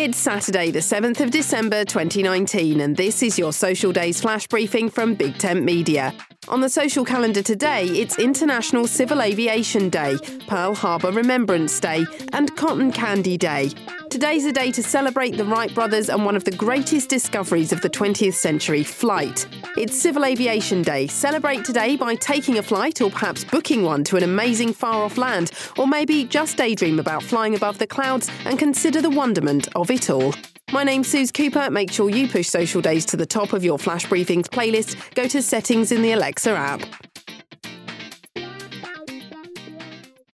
It's Saturday, the 7th of December 2019, and this is your Social Days flash briefing from Big Tent Media. On the social calendar today, it's International Civil Aviation Day, Pearl Harbor Remembrance Day, and Cotton Candy Day. Today's a day to celebrate the Wright brothers and one of the greatest discoveries of the 20th century, flight. It's Civil Aviation Day. Celebrate today by taking a flight or perhaps booking one to an amazing far off land, or maybe just daydream about flying above the clouds and consider the wonderment of it all. My name's Suze Cooper. Make sure you push Social Days to the top of your Flash Briefings playlist. Go to Settings in the Alexa app.